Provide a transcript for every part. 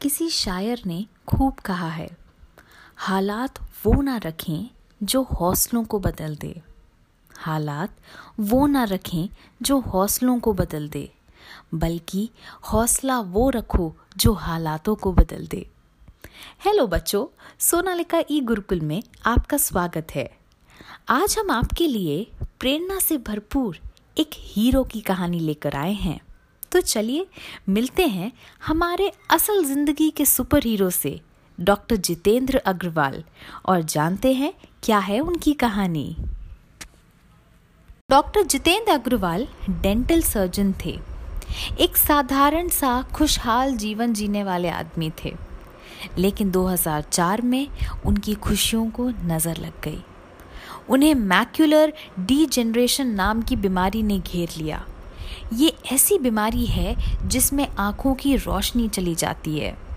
किसी शायर ने खूब कहा है, हालात वो ना रखें जो हौसलों को बदल दे। हालात वो ना रखें जो हौसलों को बदल दे, बल्कि हौसला वो रखो जो हालातों को बदल दे। हेलो बच्चों, सोनालिका ई गुरुकुल में आपका स्वागत है। आज हम आपके लिए प्रेरणा से भरपूर एक हीरो की कहानी लेकर आए हैं। तो चलिए, मिलते हैं हमारे असल ज़िंदगी के सुपर हीरो से, डॉक्टर जितेंद्र अग्रवाल, और जानते हैं क्या है उनकी कहानी। Doctor Jitendra Agarwal dental surgeon थे। एक साधारण सा, खुशहाल जीवन जीने वाले आदमी थे। लेकिन 2004 में उनकी खुशियों को नज़र लग गई। उन्हें मैक्यूलर डी जनरेशन नाम की बीमारी ने घेर लिया। ये ऐसी बीमारी है जिसमें आँखों की रोशनी चली जाती है।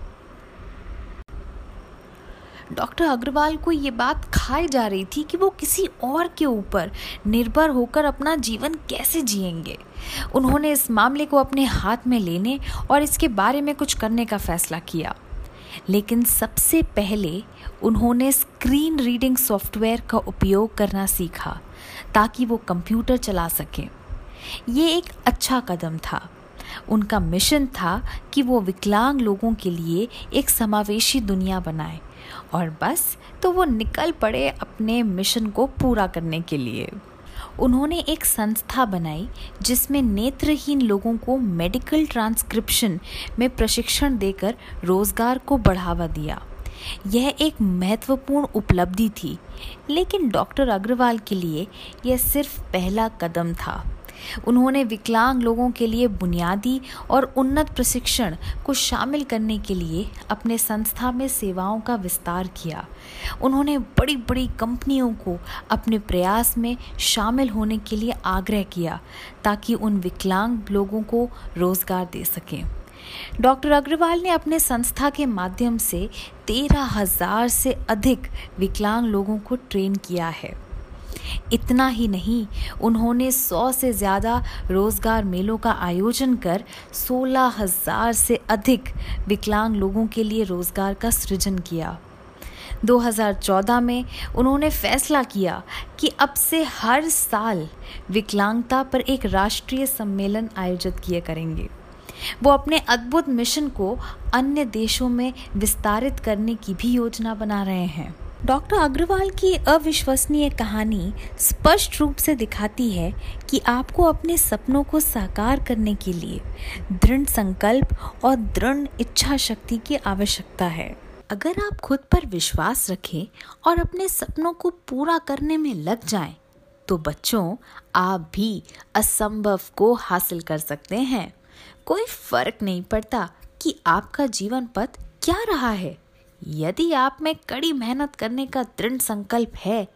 डॉक्टर अग्रवाल को ये बात खाई जा रही थी कि वो किसी और के ऊपर निर्भर होकर अपना जीवन कैसे जिएँगे। उन्होंने इस मामले को अपने हाथ में लेने और इसके बारे में कुछ करने का फैसला किया। लेकिन सबसे पहले उन्होंने स्क्रीन रीडिंग सॉफ्टवेयर का उपयोग करना सीखा ताकि वो कंप्यूटर चला सकें। ये एक अच्छा कदम था। उनका मिशन था कि वो विकलांग लोगों के लिए एक समावेशी दुनिया बनाए और बस तो वो निकल पड़े अपने मिशन को पूरा करने के लिए। उन्होंने एक संस्था बनाई जिसमें नेत्रहीन लोगों को मेडिकल ट्रांसक्रिप्शन में प्रशिक्षण देकर रोज़गार को बढ़ावा दिया। यह एक महत्वपूर्ण उपलब्धि थी, लेकिन डॉक्टर अग्रवाल के लिए यह सिर्फ़ पहला कदम था। उन्होंने विकलांग लोगों के लिए बुनियादी और उन्नत प्रशिक्षण को शामिल करने के लिए अपने संस्था में सेवाओं का विस्तार किया। उन्होंने बड़ी बड़ी कंपनियों को अपने प्रयास में शामिल होने के लिए आग्रह किया ताकि उन विकलांग लोगों को रोज़गार दे सकें। डॉक्टर अग्रवाल ने अपने संस्था के माध्यम से तेरह हज़ार से अधिक विकलांग लोगों को ट्रेन किया है। इतना ही नहीं, उन्होंने सौ से ज़्यादा रोज़गार मेलों का आयोजन कर सोलह हज़ार से अधिक विकलांग लोगों के लिए रोज़गार का सृजन किया। 2014 में उन्होंने फैसला किया कि अब से हर साल विकलांगता पर एक राष्ट्रीय सम्मेलन आयोजित किए करेंगे। वो अपने अद्भुत मिशन को अन्य देशों में विस्तारित करने की भी योजना बना रहे हैं। डॉक्टर अग्रवाल की अविश्वसनीय कहानी स्पष्ट रूप से दिखाती है कि आपको अपने सपनों को साकार करने के लिए दृढ़ संकल्प और दृढ़ इच्छा शक्ति की आवश्यकता है। अगर आप खुद पर विश्वास रखें और अपने सपनों को पूरा करने में लग जाएँ, तो बच्चों आप भी असंभव को हासिल कर सकते हैं। कोई फ़र्क नहीं पड़ता कि आपका जीवन पथ क्या रहा है। यदि आप में कड़ी मेहनत करने का दृढ़ संकल्प है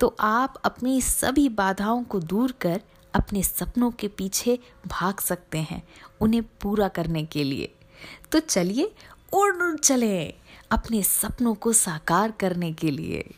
तो आप अपनी सभी बाधाओं को दूर कर अपने सपनों के पीछे भाग सकते हैं उन्हें पूरा करने के लिए। तो चलिए, उड़ उड़ चले अपने सपनों को साकार करने के लिए।